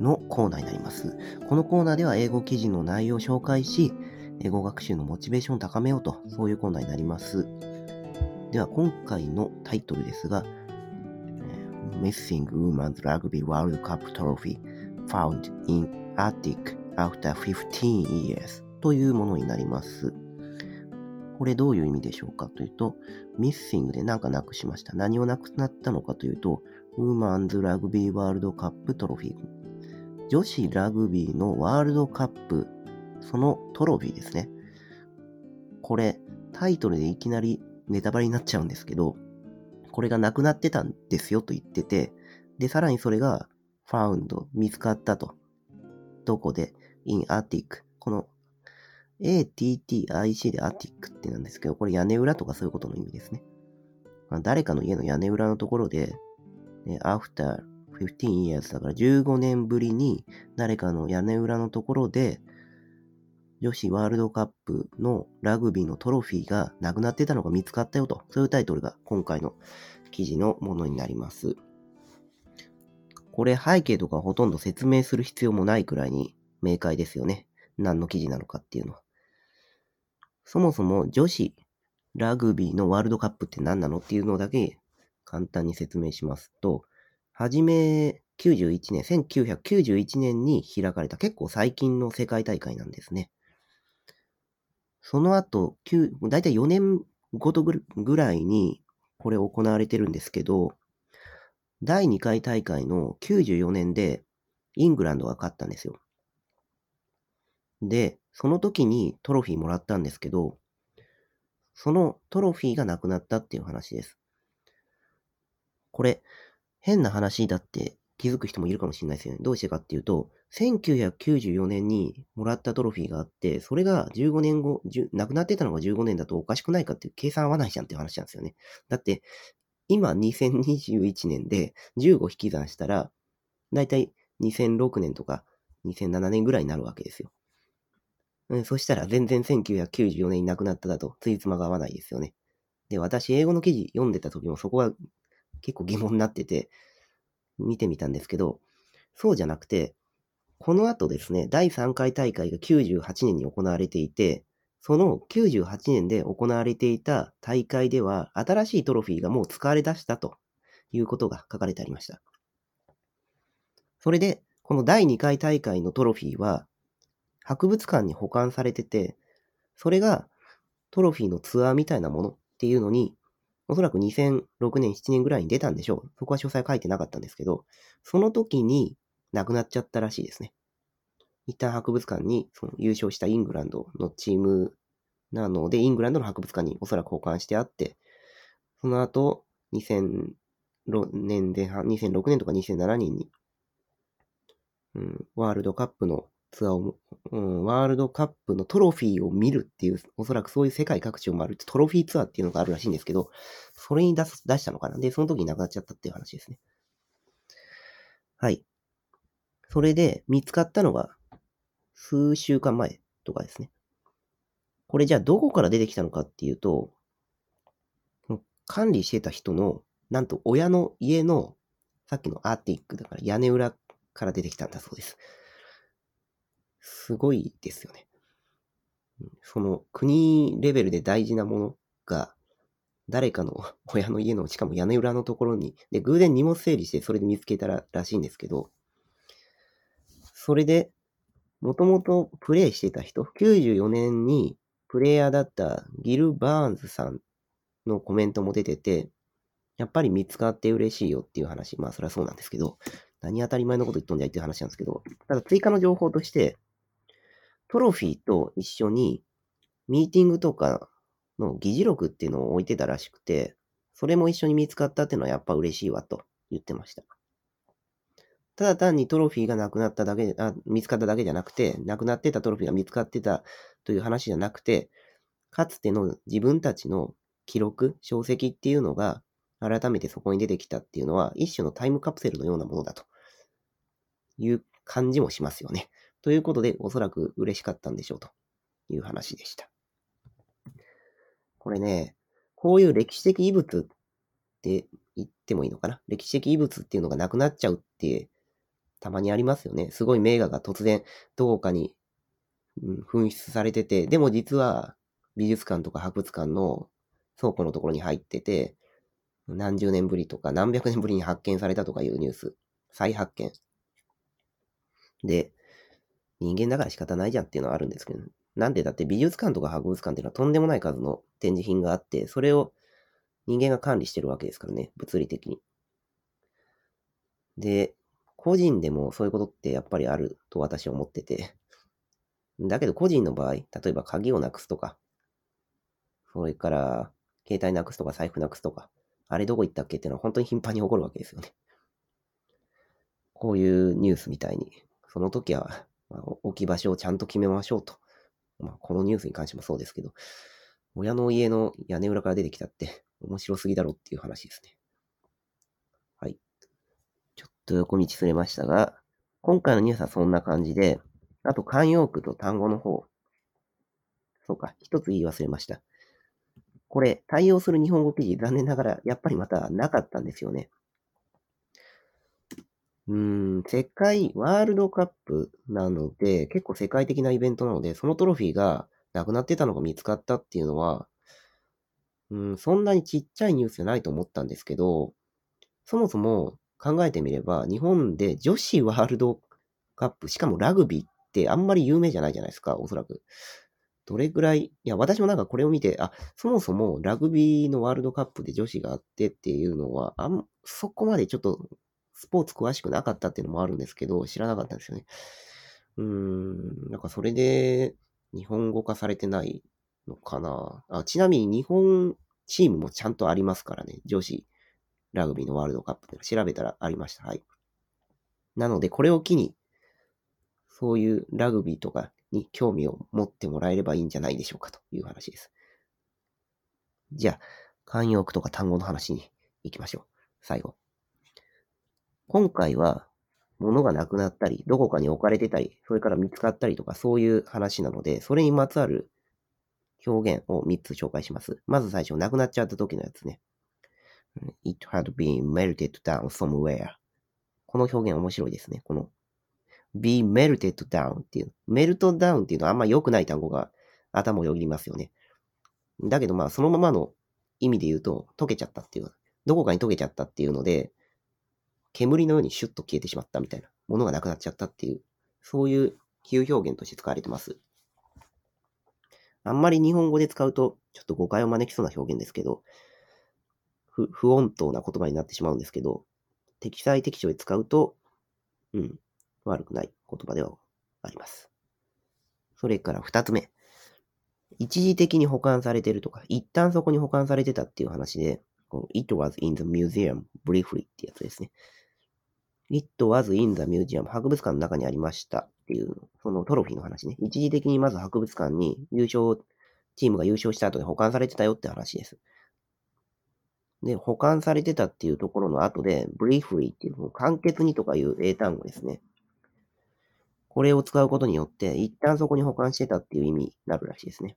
のコーナーになります。このコーナーでは英語記事の内容を紹介し、英語学習のモチベーションを高めようと、そういうコーナーになります。では、今回のタイトルですが、Missing Women's Rugby World Cup Trophy Found in Arctic After 15 Years というものになります。これどういう意味でしょうかというと、Missing で何かなくしました。何をなくなったのかというと、ウーマンズ女子ラグビーのワールドカップ、そのトロフィーですね。これ、タイトルでいきなりネタバレになっちゃうんですけど、これがなくなってたんですよと言ってて、で、さらにそれが found、見つかったと。どこで？in attic。この ATTIC で attic ってなんですけど、これ屋根裏とかそういうことの意味ですね。誰かの家の屋根裏のところで、ね after 15 years だから15年ぶりに誰かの屋根裏のところで女子ワールドカップのラグビーのトロフィーがなくなってたのが見つかったよと、そういうタイトルが今回の記事のものになります。これ背景とかほとんど説明する必要もないくらいに明快ですよね。何の記事なのかっていうのは。そもそも女子ラグビーのワールドカップって何なのっていうのだけ簡単に説明しますと、はじめ91年、1991年に開かれた結構最近の世界大会なんですね。その後、だいたい4年ごとぐらいにこれ行われてるんですけど、第2回大会の94年でイングランドが勝ったんですよ。で、その時にトロフィーもらったんですけど、そのトロフィーがなくなったっていう話です。これ、変な話だって気づく人もいるかもしれないですよね。どうしてかっていうと、1994年にもらったトロフィーがあって、それが15年後、10なくなってたのが15年だとおかしくないかっていう計算合わないじゃんっていう話なんですよね。だって、今2021年で15引き算したら、だいたい2006年とか2007年ぐらいになるわけですよ。うん、そしたら全然1994年に亡くなっただと、ついつまが合わないですよね。で、私、英語の記事読んでた時もそこは結構疑問になってて、見てみたんですけど、そうじゃなくて、この後ですね、第3回大会が98年に行われていて、その98年で行われていた大会では、新しいトロフィーがもう使われ出したということが書かれてありました。それで、この第2回大会のトロフィーは、博物館に保管されてて、それがトロフィーのツアーみたいなものっていうのに、おそらく2006年、7年ぐらいに出たんでしょう。そこは詳細書いてなかったんですけど、その時に亡くなっちゃったらしいですね。一旦博物館にその優勝したイングランドのチームなので、イングランドの博物館におそらく保管してあって、その後、2006年前半、2006年とか2007年に、うん、ワールドカップのツアーを、うん、ワールドカップのトロフィーを見るっていう、おそらくそういう世界各地を回るトロフィーツアーっていうのがあるらしいんですけど、それに出す、出したのかな？で、その時に亡くなっちゃったっていう話ですね。はい。それで、見つかったのが、数週間前とかですね。これじゃあどこから出てきたのかっていうと、管理してた人の、なんと親の家の、さっきのアーティックだから屋根裏から出てきたんだそうです。すごいですよね。その国レベルで大事なものが、誰かの 親の家の、しかも屋根裏のところに、で、偶然荷物整理してそれで見つけたららしいんですけど、それで、もともとプレイしてた人、94年にプレイヤーだったギル・バーンズさんのコメントも出てて、やっぱり見つかって嬉しいよっていう話、まあそれはそうなんですけど、何当たり前のこと言っとんじゃいっていう話なんですけど、ただ追加の情報として、トロフィーと一緒にミーティングとかの議事録っていうのを置いてたらしくて、それも一緒に見つかったっていうのはやっぱ嬉しいわと言ってました。ただ単にトロフィーがなくなっただけあ、見つかっただけじゃなくて、なくなってたトロフィーが見つかってたという話じゃなくて、かつての自分たちの記録、小石っていうのが、改めてそこに出てきたっていうのは、一種のタイムカプセルのようなものだという感じもしますよね。ということで、おそらく嬉しかったんでしょうという話でした。これね、こういう歴史的遺物って言ってもいいのかな？歴史的遺物っていうのがなくなっちゃうって、たまにありますよね。すごい名画が突然どこかに、うん、紛失されてて、でも実は美術館とか博物館の倉庫のところに入ってて、何十年ぶりとか何百年ぶりに発見されたとかいうニュース、再発見。で、人間だから仕方ないじゃんっていうのはあるんですけど、なんでだって美術館とか博物館っていうのはとんでもない数の展示品があって、それを人間が管理してるわけですからね、物理的に。で、個人でもそういうことってやっぱりあると私は思ってて。だけど個人の場合、例えば鍵をなくすとか、それから、携帯なくすとか財布なくすとか、あれどこ行ったっけっていうのは本当に頻繁に起こるわけですよね。こういうニュースみたいに、その時は、まあ、置き場所をちゃんと決めましょうと。まあ、このニュースに関してもそうですけど、親の家の屋根裏から出てきたって面白すぎだろっていう話ですね。はい。ちょっと横道すれましたが、今回のニュースはそんな感じで、あと慣用句と単語の方。そうか、一つ言い忘れました。これ、対応する日本語記事、残念ながら、やっぱりまたなかったんですよね。うーん、世界、ワールドカップなので、結構世界的なイベントなので、そのトロフィーがなくなってたのが見つかったっていうのは、うん、そんなにちっちゃいニュースじゃないと思ったんですけど、そもそも考えてみれば、日本で女子ワールドカップ、しかもラグビーってあんまり有名じゃないじゃないですか、おそらく。どれぐらい、いや、私もなんかこれを見て、あ、そもそもラグビーのワールドカップで女子があってっていうのは、あん、そこまでちょっとスポーツ詳しくなかったっていうのもあるんですけど、知らなかったんですよね。うーん、なんかそれで日本語化されてないのかな。あちなみに日本チームもちゃんとありますからね。女子ラグビーのワールドカップって調べたらありました。はい。なので、これを機に、そういうラグビーとかに興味を持ってもらえればいいんじゃないでしょうかという話です。じゃあ、慣用句とか単語の話に行きましょう。最後。今回は、物がなくなったり、どこかに置かれてたり、それから見つかったりとか、そういう話なので、それにまつわる表現を3つ紹介します。まず最初、なくなっちゃった時のやつね。It had been melted down somewhere. この表現面白いですね。この be melted down っていう。メルトダウンっていうのはあんま良くない単語が頭をよぎりますよね。だけどまあそのままの意味で言うと溶けちゃったっていう。どこかに溶けちゃったっていうので、煙のようにシュッと消えてしまったみたいな。ものがなくなっちゃったっていう。そういう比喩表現として使われてます。あんまり日本語で使うと、ちょっと誤解を招きそうな表現ですけど、不不穏当な言葉になってしまうんですけど、適材適所で使うと、うん、悪くない言葉ではあります。それから二つ目。一時的に保管されてるとか、一旦そこに保管されてたっていう話で、この It was in the museum briefly ってやつですね。It was in the museum 博物館の中にありましたっていう、そのトロフィーの話ね。一時的にまず博物館に優勝、チームが優勝した後に保管されてたよって話です。で、保管されてたっていうところの後で、briefly っていう、簡潔にとかいう英単語ですね。これを使うことによって、一旦そこに保管してたっていう意味になるらしいですね。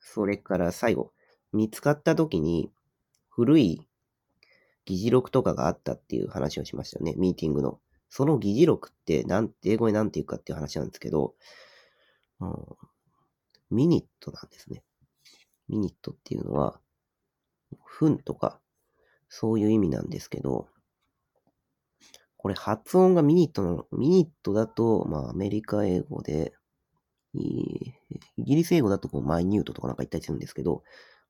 それから最後、見つかった時に古い議事録とかがあったっていう話をしましたよね、ミーティングの。その議事録ってなん、英語で何て言うかっていう話なんですけど、うん、ミニットなんですね。ミニットっていうのは、分とか、そういう意味なんですけど、これ発音がミニットなの。ミニットだと、まあアメリカ英語で、イギリス英語だとこうマイニュートとかなんか言ったりするんですけど、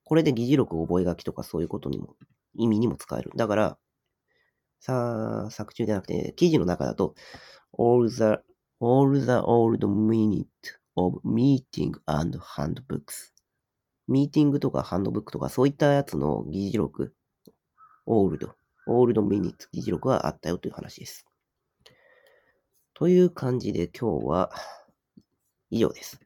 これで議事録覚書とかそういうことにも、意味にも使える。だから、さあ、作中じゃなくて、記事の中だと、all the, all the old minute of meeting and handbooks ミーティングとかハンドブックとかそういったやつの議事録、オールド、オールドミニッツ議事録はあったよという話です。という感じで今日は以上です。